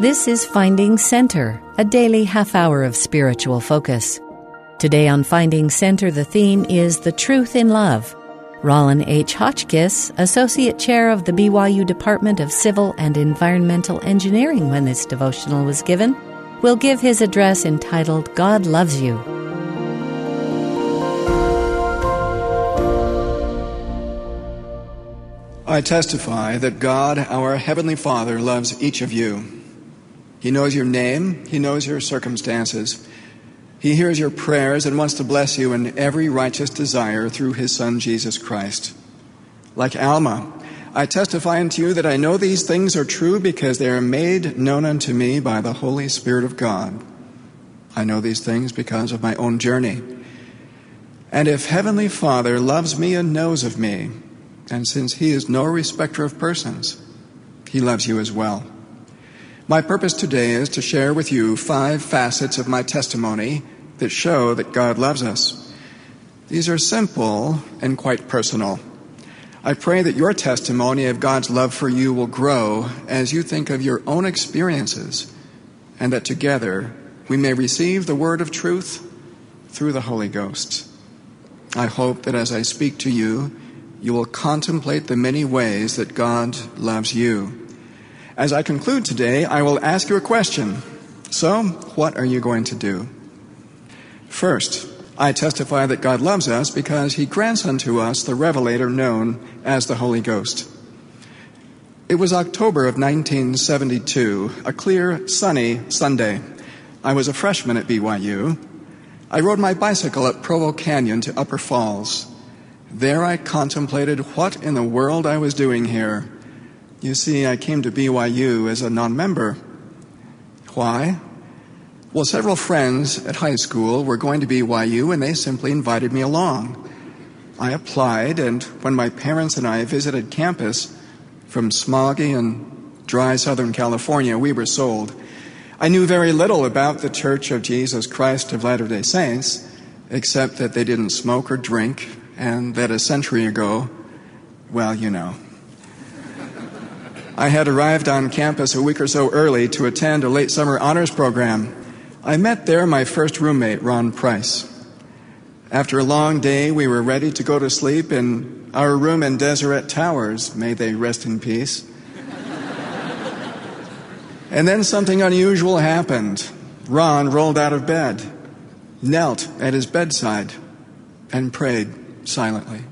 This is Finding Center, a daily half hour of spiritual focus. Today on Finding Center, the theme is The Truth in Love. Rollin H. Hotchkiss, Associate Chair of the BYU Department of Civil and Environmental Engineering when this devotional was given, will give his address entitled God Loves You. I testify that God, our Heavenly Father, loves each of you. He knows your name, He knows your circumstances. He hears your prayers and wants to bless you in every righteous desire through His Son, Jesus Christ. Like Alma, I testify unto you that I know these things are true because they are made known unto me by the Holy Spirit of God. I know these things because of my own journey. And if Heavenly Father loves me and knows of me, and since He is no respecter of persons, He loves you as well. My purpose today is to share with you five facets of my testimony that show that God loves us. These are simple and quite personal. I pray that your testimony of God's love for you will grow as you think of your own experiences, and that together we may receive the word of truth through the Holy Ghost. I hope that as I speak to you, you will contemplate the many ways that God loves you. As I conclude today, I will ask you a question. So, what are you going to do? First, I testify that God loves us because He grants unto us the revelator known as the Holy Ghost. It was October of 1972, a clear, sunny Sunday. I was a freshman at BYU. I rode my bicycle up Provo Canyon to Upper Falls. There I contemplated what in the world I was doing here. You see, I came to BYU as a non member. Why? Well, several friends at high school were going to BYU and they simply invited me along. I applied, and when my parents and I visited campus from smoggy and dry Southern California, we were sold. I knew very little about the Church of Jesus Christ of Latter day Saints, except that they didn't smoke or drink, and that a century ago, well, you know. I had arrived on campus a week or so early to attend a late summer honors program. I met there my first roommate, Ron Price. After a long day, we were ready to go to sleep in our room in Deseret Towers. May they rest in peace. and then something unusual happened. Ron rolled out of bed, knelt at his bedside, and prayed silently.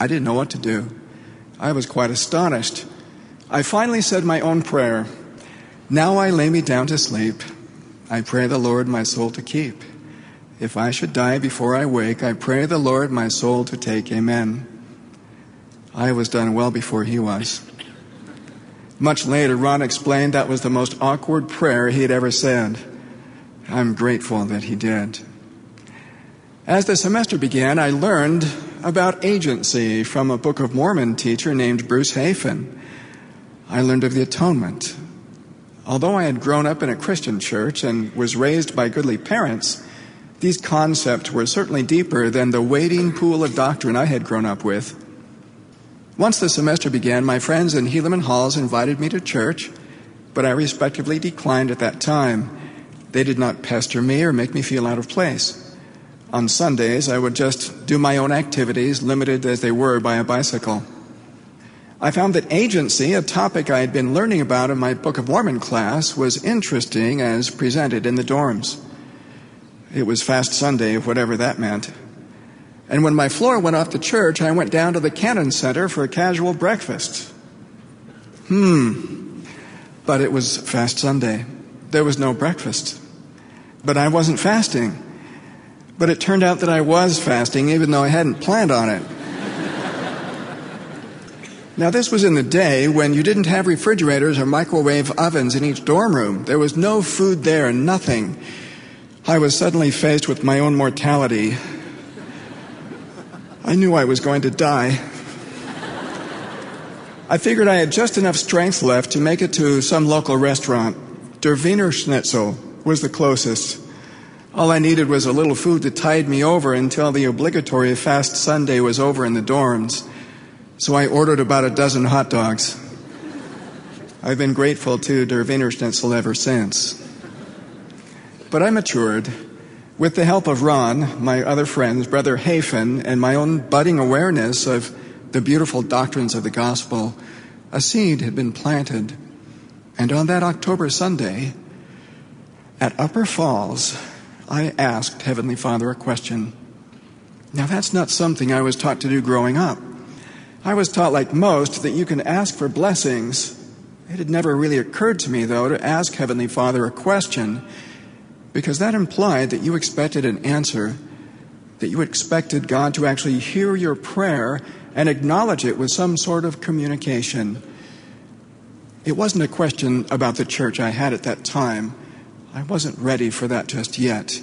I didn't know what to do. I was quite astonished. I finally said my own prayer Now I lay me down to sleep. I pray the Lord my soul to keep. If I should die before I wake, I pray the Lord my soul to take. Amen. I was done well before he was. Much later, Ron explained that was the most awkward prayer he had ever said. I'm grateful that he did. As the semester began, I learned about agency from a Book of Mormon teacher named Bruce Hafen. I learned of the atonement. Although I had grown up in a Christian church and was raised by goodly parents, these concepts were certainly deeper than the wading pool of doctrine I had grown up with. Once the semester began, my friends in Helaman Halls invited me to church, but I respectively declined at that time. They did not pester me or make me feel out of place. On Sundays, I would just do my own activities, limited as they were by a bicycle. I found that agency, a topic I had been learning about in my Book of Mormon class, was interesting as presented in the dorms. It was Fast Sunday, whatever that meant. And when my floor went off to church, I went down to the Cannon Center for a casual breakfast. Hmm. But it was Fast Sunday. There was no breakfast. But I wasn't fasting. But it turned out that I was fasting, even though I hadn't planned on it. Now, this was in the day when you didn't have refrigerators or microwave ovens in each dorm room. There was no food there, and nothing. I was suddenly faced with my own mortality. I knew I was going to die. I figured I had just enough strength left to make it to some local restaurant. Der Wiener Schnitzel was the closest. All I needed was a little food to tide me over until the obligatory fast Sunday was over in the dorms. So I ordered about a dozen hot dogs. I've been grateful to Der Wiener ever since. But I matured. With the help of Ron, my other friends, Brother Hafen, and my own budding awareness of the beautiful doctrines of the gospel, a seed had been planted. And on that October Sunday, at Upper Falls, I asked Heavenly Father a question. Now, that's not something I was taught to do growing up. I was taught, like most, that you can ask for blessings. It had never really occurred to me, though, to ask Heavenly Father a question, because that implied that you expected an answer, that you expected God to actually hear your prayer and acknowledge it with some sort of communication. It wasn't a question about the church I had at that time. I wasn't ready for that just yet.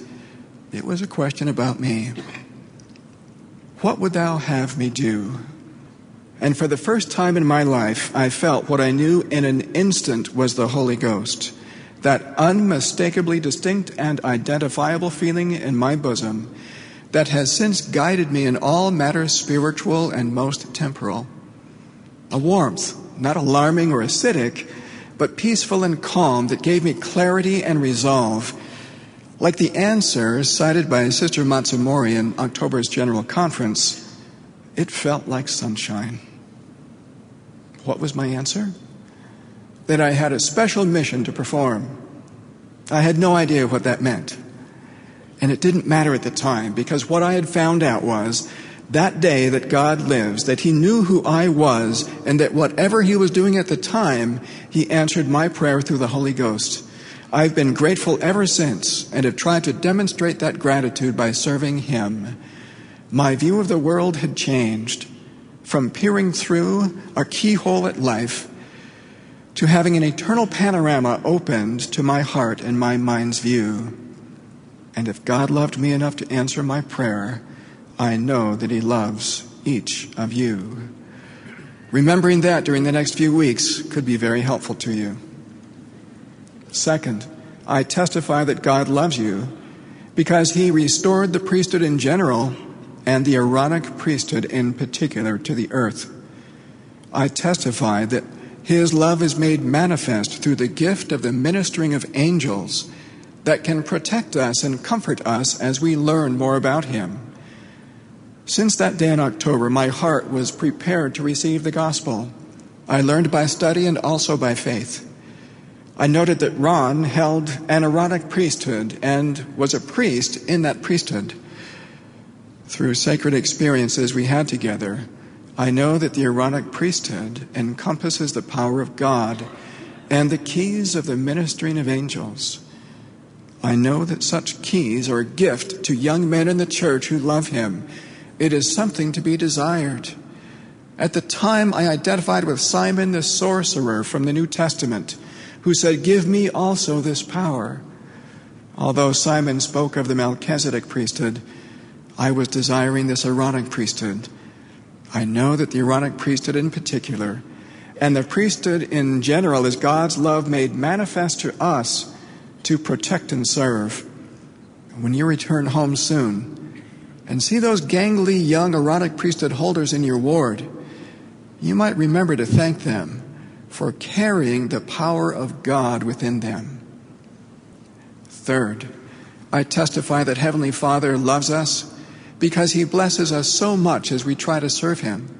It was a question about me. What would thou have me do? And for the first time in my life, I felt what I knew in an instant was the Holy Ghost. That unmistakably distinct and identifiable feeling in my bosom that has since guided me in all matters spiritual and most temporal. A warmth, not alarming or acidic, but peaceful and calm that gave me clarity and resolve. Like the answer cited by Sister Matsumori in October's General Conference, it felt like sunshine. What was my answer? That I had a special mission to perform. I had no idea what that meant. And it didn't matter at the time because what I had found out was that day that God lives, that He knew who I was, and that whatever He was doing at the time, He answered my prayer through the Holy Ghost. I've been grateful ever since and have tried to demonstrate that gratitude by serving Him. My view of the world had changed from peering through a keyhole at life to having an eternal panorama opened to my heart and my mind's view. And if God loved me enough to answer my prayer, I know that He loves each of you. Remembering that during the next few weeks could be very helpful to you. Second, I testify that God loves you because He restored the priesthood in general and the Aaronic priesthood in particular to the earth. I testify that His love is made manifest through the gift of the ministering of angels that can protect us and comfort us as we learn more about Him. Since that day in October, my heart was prepared to receive the gospel. I learned by study and also by faith. I noted that Ron held an Aaronic priesthood and was a priest in that priesthood. Through sacred experiences we had together, I know that the Aaronic priesthood encompasses the power of God and the keys of the ministering of angels. I know that such keys are a gift to young men in the church who love Him it is something to be desired. At the time, I identified with Simon the sorcerer from the New Testament, who said, Give me also this power. Although Simon spoke of the Melchizedek priesthood, I was desiring this Aaronic priesthood. I know that the Aaronic priesthood in particular, and the priesthood in general, is God's love made manifest to us to protect and serve. When you return home soon, and see those gangly young Aaronic priesthood holders in your ward, you might remember to thank them for carrying the power of God within them. Third, I testify that Heavenly Father loves us because He blesses us so much as we try to serve Him.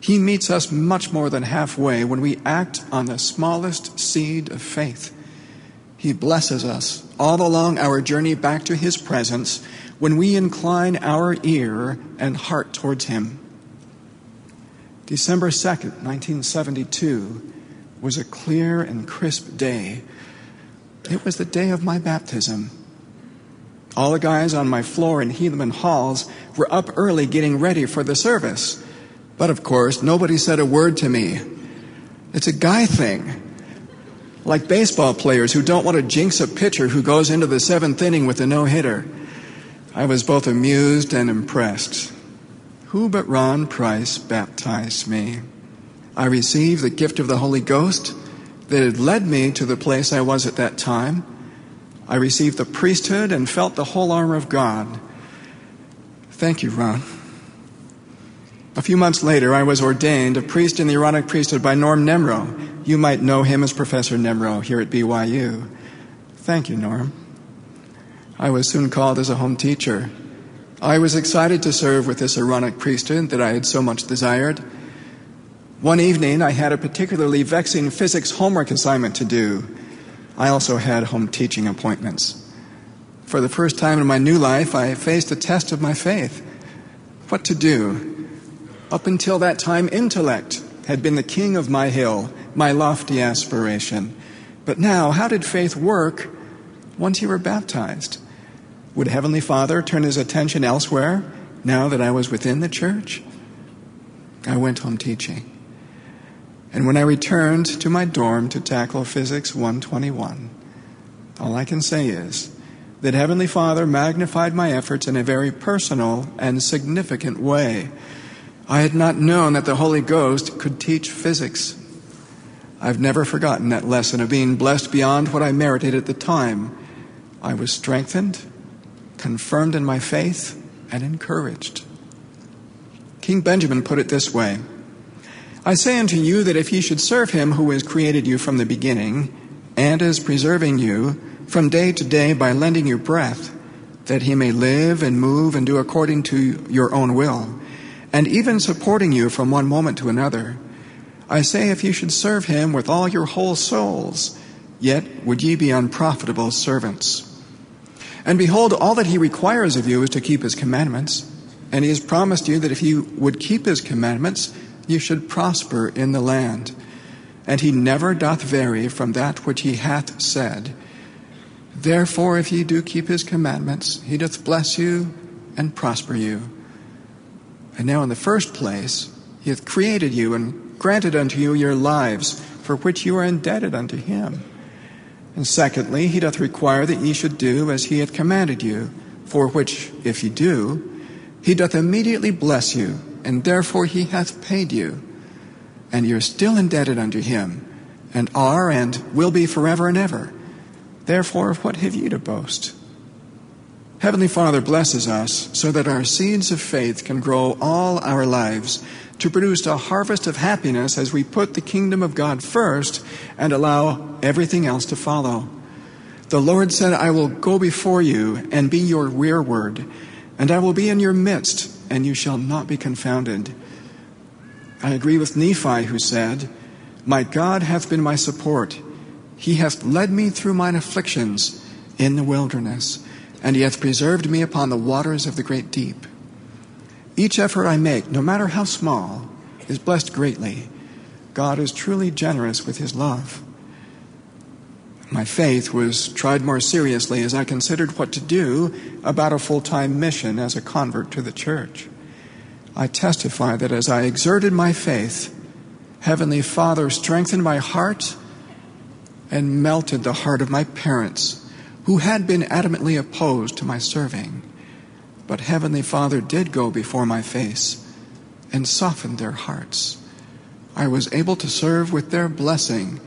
He meets us much more than halfway when we act on the smallest seed of faith. He blesses us all along our journey back to His presence when we incline our ear and heart towards Him. December 2nd, 1972, was a clear and crisp day. It was the day of my baptism. All the guys on my floor in Helaman Halls were up early getting ready for the service. But of course, nobody said a word to me. It's a guy thing. Like baseball players who don't want to jinx a pitcher who goes into the seventh inning with a no hitter. I was both amused and impressed. Who but Ron Price baptized me? I received the gift of the Holy Ghost that had led me to the place I was at that time. I received the priesthood and felt the whole armor of God. Thank you, Ron. A few months later, I was ordained a priest in the Aaronic priesthood by Norm Nemrow. You might know him as Professor Nemrow here at BYU. Thank you, Norm. I was soon called as a home teacher. I was excited to serve with this Aaronic priesthood that I had so much desired. One evening, I had a particularly vexing physics homework assignment to do. I also had home teaching appointments. For the first time in my new life, I faced a test of my faith. What to do? Up until that time, intellect had been the king of my hill, my lofty aspiration. But now, how did faith work once you were baptized? Would Heavenly Father turn his attention elsewhere now that I was within the church? I went home teaching. And when I returned to my dorm to tackle Physics 121, all I can say is that Heavenly Father magnified my efforts in a very personal and significant way. I had not known that the Holy Ghost could teach physics. I've never forgotten that lesson of being blessed beyond what I merited at the time. I was strengthened, confirmed in my faith, and encouraged. King Benjamin put it this way I say unto you that if ye should serve him who has created you from the beginning, and is preserving you from day to day by lending you breath, that he may live and move and do according to your own will, and even supporting you from one moment to another, I say if you should serve him with all your whole souls, yet would ye be unprofitable servants. And behold, all that he requires of you is to keep his commandments. And he has promised you that if you would keep his commandments, you should prosper in the land. And he never doth vary from that which he hath said. Therefore, if ye do keep his commandments, he doth bless you and prosper you. And now, in the first place, he hath created you and granted unto you your lives, for which you are indebted unto him. And secondly, he doth require that ye should do as he hath commanded you, for which, if ye do, he doth immediately bless you and therefore he hath paid you. And you're still indebted unto him, and are and will be forever and ever. Therefore, what have ye to boast? Heavenly Father blesses us so that our seeds of faith can grow all our lives to produce a harvest of happiness as we put the kingdom of God first and allow everything else to follow. The Lord said, I will go before you and be your rearward, and I will be in your midst and you shall not be confounded. I agree with Nephi, who said, My God hath been my support. He hath led me through mine afflictions in the wilderness, and he hath preserved me upon the waters of the great deep. Each effort I make, no matter how small, is blessed greatly. God is truly generous with his love. My faith was tried more seriously as I considered what to do about a full time mission as a convert to the church. I testify that as I exerted my faith, Heavenly Father strengthened my heart and melted the heart of my parents, who had been adamantly opposed to my serving. But Heavenly Father did go before my face and softened their hearts. I was able to serve with their blessing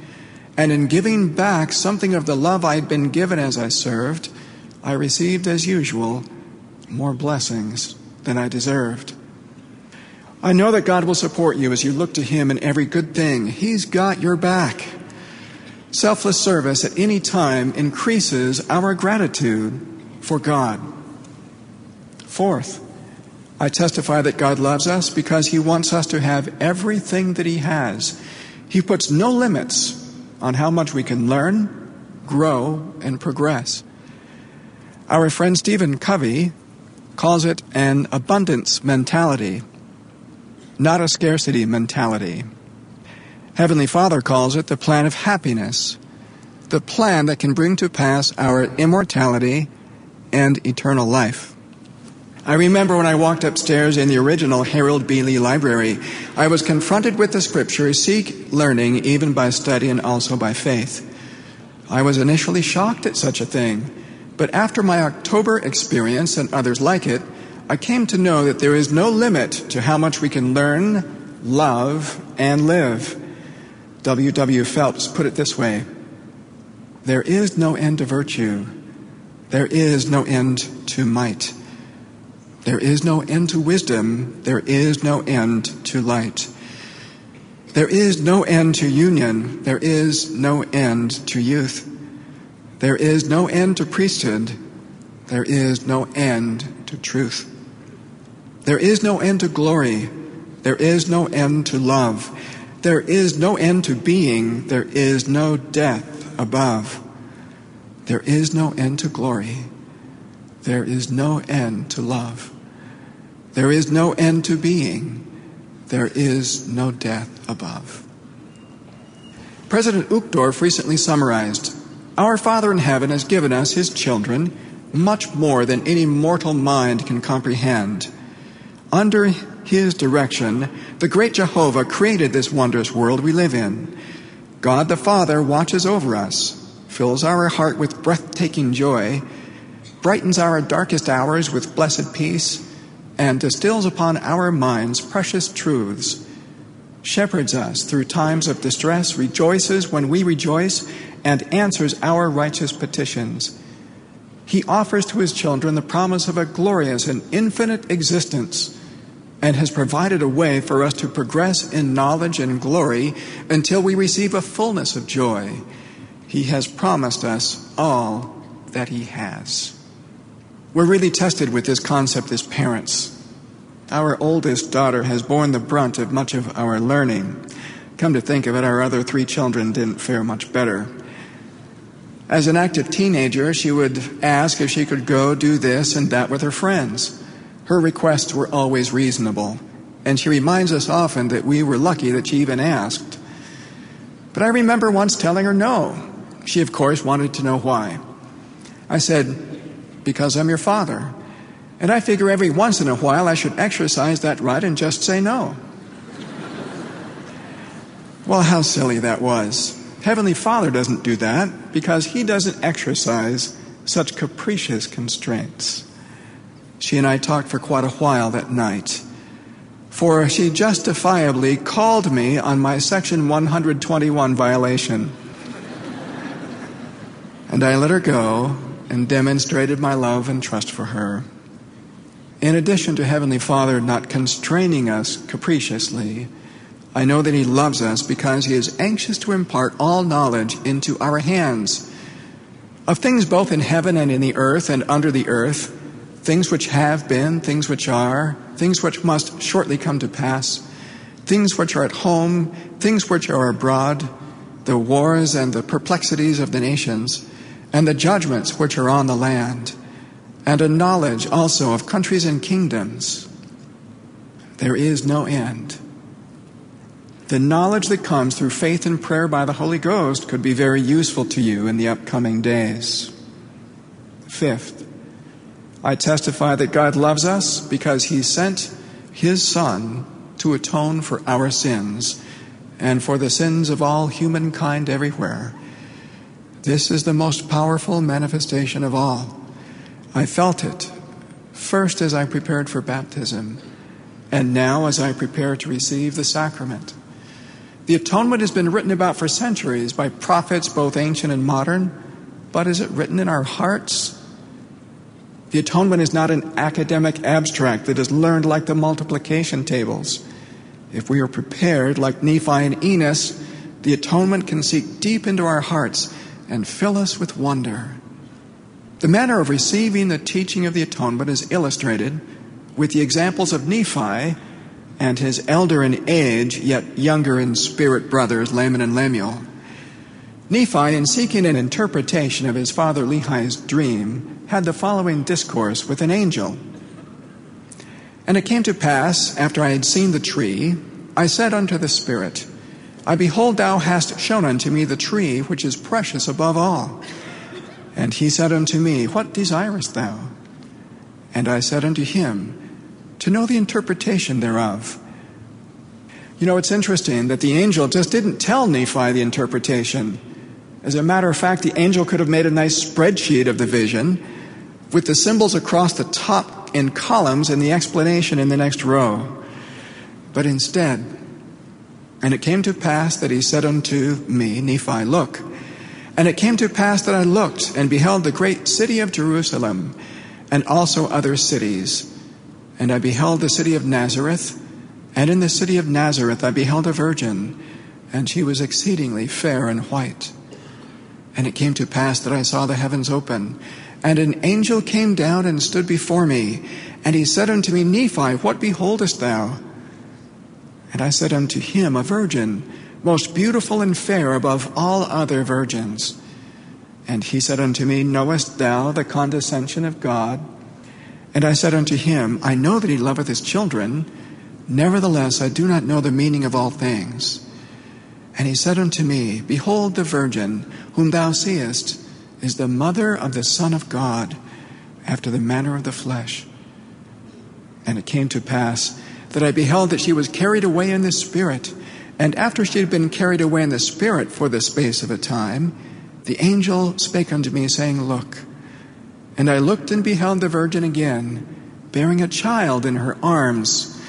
and in giving back something of the love I had been given as I served, I received, as usual, more blessings than I deserved. I know that God will support you as you look to Him in every good thing. He's got your back. Selfless service at any time increases our gratitude for God. Fourth, I testify that God loves us because He wants us to have everything that He has. He puts no limits on how much we can learn, grow, and progress. Our friend Stephen Covey calls it an abundance mentality, not a scarcity mentality. Heavenly Father calls it the plan of happiness, the plan that can bring to pass our immortality and eternal life. I remember when I walked upstairs in the original Harold B. Lee Library, I was confronted with the scripture seek learning even by study and also by faith. I was initially shocked at such a thing, but after my October experience and others like it, I came to know that there is no limit to how much we can learn, love, and live. W. W. Phelps put it this way There is no end to virtue, there is no end to might. There is no end to wisdom, there is no end to light. There is no end to union. There is no end to youth. There is no end to priesthood. There is no end to truth. There is no end to glory. There is no end to love. There is no end to being. There is no death above. There is no end to glory. There is no end to love. There is no end to being. There is no death above. President Uchtdorf recently summarized Our Father in heaven has given us, his children, much more than any mortal mind can comprehend. Under his direction, the great Jehovah created this wondrous world we live in. God the Father watches over us, fills our heart with breathtaking joy, brightens our darkest hours with blessed peace, and distills upon our minds precious truths, shepherds us through times of distress, rejoices when we rejoice, and answers our righteous petitions. He offers to his children the promise of a glorious and infinite existence and has provided a way for us to progress in knowledge and glory until we receive a fullness of joy. He has promised us all that He has. We're really tested with this concept as parents. Our oldest daughter has borne the brunt of much of our learning. Come to think of it, our other three children didn't fare much better. As an active teenager, she would ask if she could go do this and that with her friends. Her requests were always reasonable, and she reminds us often that we were lucky that she even asked. But I remember once telling her no. She, of course, wanted to know why. I said, Because I'm your father. And I figure every once in a while I should exercise that right and just say no. well, how silly that was. Heavenly Father doesn't do that because He doesn't exercise such capricious constraints. She and I talked for quite a while that night, for she justifiably called me on my Section 121 violation. and I let her go and demonstrated my love and trust for her. In addition to Heavenly Father not constraining us capriciously, I know that He loves us because He is anxious to impart all knowledge into our hands of things both in heaven and in the earth and under the earth, things which have been, things which are, things which must shortly come to pass, things which are at home, things which are abroad, the wars and the perplexities of the nations, and the judgments which are on the land, and a knowledge also of countries and kingdoms. There is no end. The knowledge that comes through faith and prayer by the Holy Ghost could be very useful to you in the upcoming days. Fifth, I testify that God loves us because He sent His Son to atone for our sins and for the sins of all humankind everywhere. This is the most powerful manifestation of all. I felt it first as I prepared for baptism, and now as I prepare to receive the sacrament. The atonement has been written about for centuries by prophets, both ancient and modern, but is it written in our hearts? The atonement is not an academic abstract that is learned like the multiplication tables. If we are prepared, like Nephi and Enos, the atonement can seek deep into our hearts and fill us with wonder. The manner of receiving the teaching of the atonement is illustrated with the examples of Nephi and his elder in age, yet younger in spirit brothers, Laman and Lemuel. Nephi, in seeking an interpretation of his father Lehi's dream, had the following discourse with an angel. And it came to pass, after I had seen the tree, I said unto the Spirit, I behold, thou hast shown unto me the tree which is precious above all. And he said unto me, What desirest thou? And I said unto him, to know the interpretation thereof. You know, it's interesting that the angel just didn't tell Nephi the interpretation. As a matter of fact, the angel could have made a nice spreadsheet of the vision with the symbols across the top in columns and the explanation in the next row. But instead, and it came to pass that he said unto me, Nephi, look. And it came to pass that I looked and beheld the great city of Jerusalem and also other cities and I beheld the city of Nazareth, And in the city of Nazareth I beheld a virgin, and she was exceedingly fair and white. And it came to pass that I saw the heavens open, and an angel came down and stood before me. And he said unto me, Nephi, what beholdest thou? And I said unto him, A virgin, most beautiful and fair above all other virgins. And he said unto me, Knowest thou the condescension of God? And I said unto him, I know that he loveth his children. Nevertheless, I do not know the meaning of all things. And he said unto me, Behold, the virgin, whom thou seest, is the mother of the Son of God, after the manner of the flesh. And it came to pass that I beheld that she was carried away in the Spirit. And after she had been carried away in the Spirit for the space of a time, the angel spake unto me, saying, Look. And I looked and beheld the virgin again, bearing a child in her arms.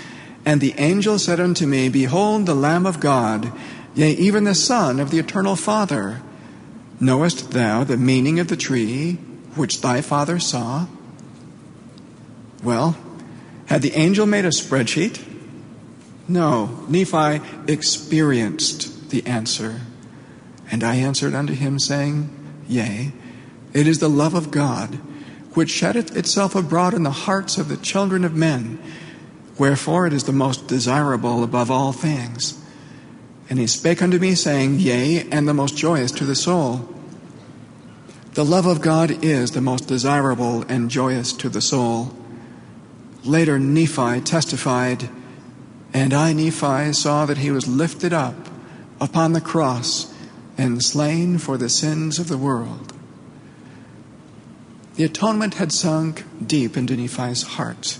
And the angel said unto me, Behold, the Lamb of God, yea, even the Son of the eternal Father. Knowest thou the meaning of the tree which thy father saw? Well, had the angel made a spreadsheet? No, Nephi experienced the answer. And I answered unto him, saying, Yea, it is the love of God, which sheddeth itself abroad in the hearts of the children of men. Wherefore it is the most desirable above all things. And he spake unto me, saying, Yea, and the most joyous to the soul. The love of God is the most desirable and joyous to the soul. Later, Nephi testified, And I, Nephi, saw that he was lifted up upon the cross and slain for the sins of the world. The atonement had sunk deep into Nephi's heart.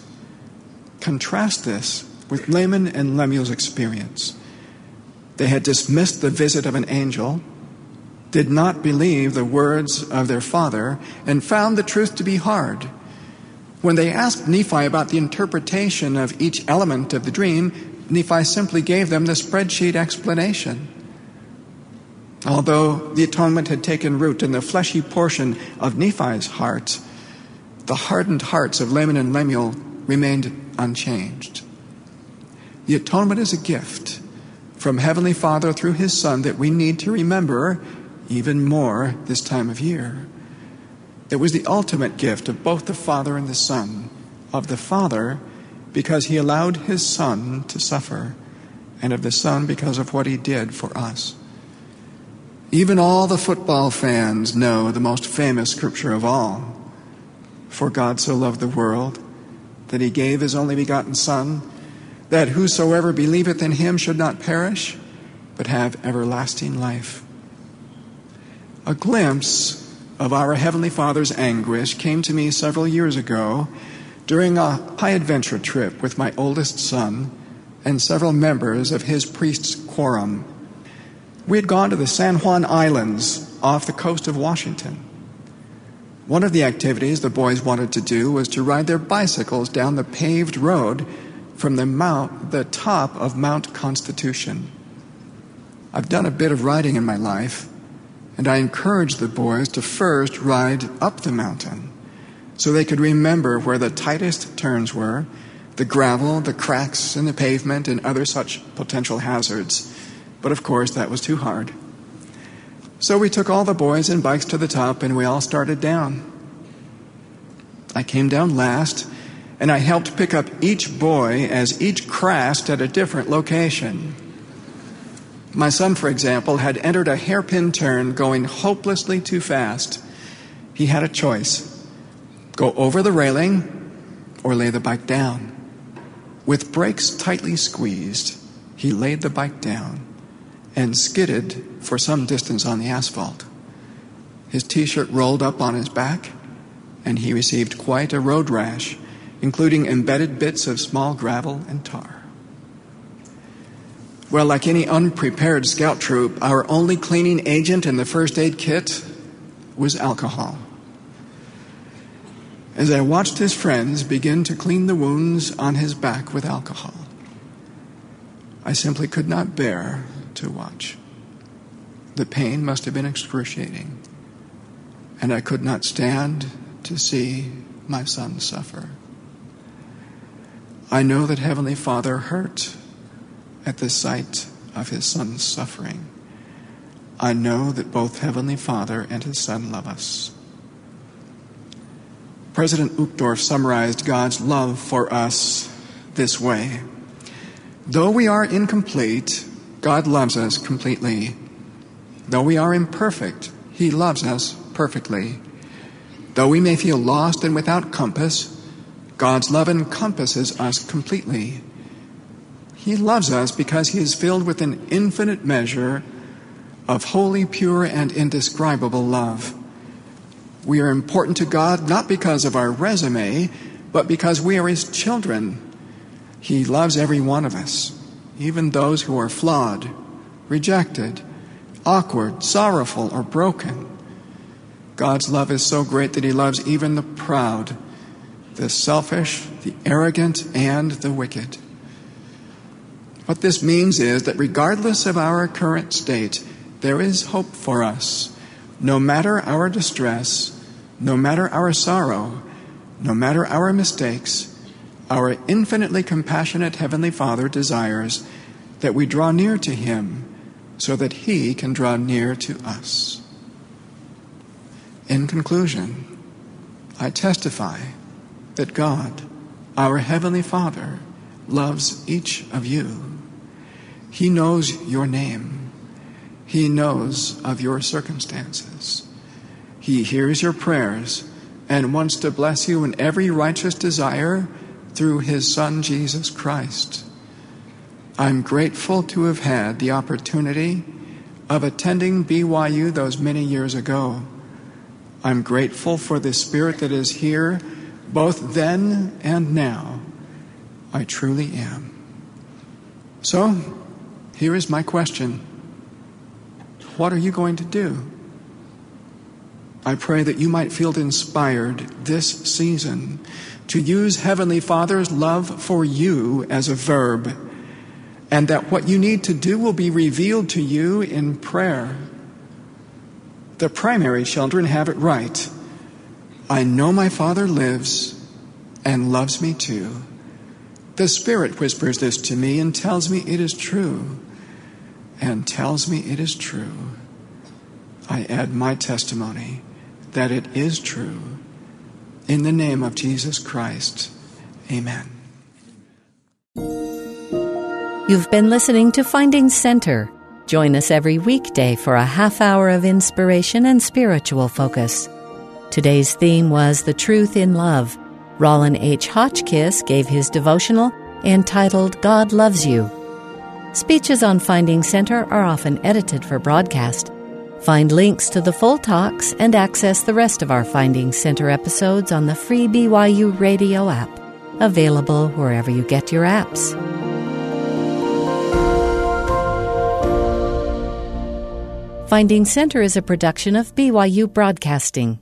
Contrast this with Laman and Lemuel's experience. They had dismissed the visit of an angel, did not believe the words of their father, and found the truth to be hard. When they asked Nephi about the interpretation of each element of the dream, Nephi simply gave them the spreadsheet explanation. Although the atonement had taken root in the fleshy portion of Nephi's heart, the hardened hearts of Laman and Lemuel remained unchanged. The atonement is a gift from Heavenly Father through His Son that we need to remember even more this time of year. It was the ultimate gift of both the Father and the Son, of the Father because He allowed His Son to suffer, and of the Son because of what He did for us. Even all the football fans know the most famous scripture of all. For God so loved the world that he gave his only begotten Son, that whosoever believeth in him should not perish, but have everlasting life. A glimpse of our Heavenly Father's anguish came to me several years ago during a high adventure trip with my oldest son and several members of his priest's quorum we had gone to the San Juan Islands off the coast of Washington. One of the activities the boys wanted to do was to ride their bicycles down the paved road from the mount, the top of Mount Constitution. I've done a bit of riding in my life, and I encouraged the boys to first ride up the mountain so they could remember where the tightest turns were, the gravel, the cracks in the pavement, and other such potential hazards. But of course, that was too hard. So we took all the boys and bikes to the top and we all started down. I came down last and I helped pick up each boy as each crashed at a different location. My son, for example, had entered a hairpin turn going hopelessly too fast. He had a choice go over the railing or lay the bike down. With brakes tightly squeezed, he laid the bike down and skidded for some distance on the asphalt. His t shirt rolled up on his back, and he received quite a road rash, including embedded bits of small gravel and tar. Well, like any unprepared scout troop, our only cleaning agent in the first aid kit was alcohol. As I watched his friends begin to clean the wounds on his back with alcohol, I simply could not bear to watch. The pain must have been excruciating, and I could not stand to see my son suffer. I know that Heavenly Father hurt at the sight of his son's suffering. I know that both Heavenly Father and his Son love us. President Uchtdorf summarized God's love for us this way Though we are incomplete, God loves us completely. Though we are imperfect, He loves us perfectly. Though we may feel lost and without compass, God's love encompasses us completely. He loves us because He is filled with an infinite measure of holy, pure, and indescribable love. We are important to God not because of our resume, but because we are His children. He loves every one of us, even those who are flawed, rejected, awkward, sorrowful, or broken. God's love is so great that He loves even the proud, the selfish, the arrogant, and the wicked. What this means is that regardless of our current state, there is hope for us. No matter our distress, no matter our sorrow, no matter our mistakes, our infinitely compassionate Heavenly Father desires that we draw near to Him so that He can draw near to us. In conclusion, I testify that God, our Heavenly Father, loves each of you. He knows your name. He knows of your circumstances. He hears your prayers and wants to bless you in every righteous desire through His Son, Jesus Christ. I'm grateful to have had the opportunity of attending BYU those many years ago. I'm grateful for the Spirit that is here both then and now. I truly am. So, here is my question What are you going to do? I pray that you might feel inspired this season to use Heavenly Father's love for you as a verb, and that what you need to do will be revealed to you in prayer. The primary children have it right. I know my Father lives and loves me too. The Spirit whispers this to me and tells me it is true, and tells me it is true. I add my testimony that it is true. In the name of Jesus Christ, amen. You've been listening to Finding Center. Join us every weekday for a half hour of inspiration and spiritual focus. Today's theme was The Truth in Love. Rollin H. Hotchkiss gave his devotional entitled God Loves You. Speeches on Finding Center are often edited for broadcast. Find links to the full talks and access the rest of our Finding Center episodes on the free BYU radio app, available wherever you get your apps. Finding Center is a production of BYU Broadcasting.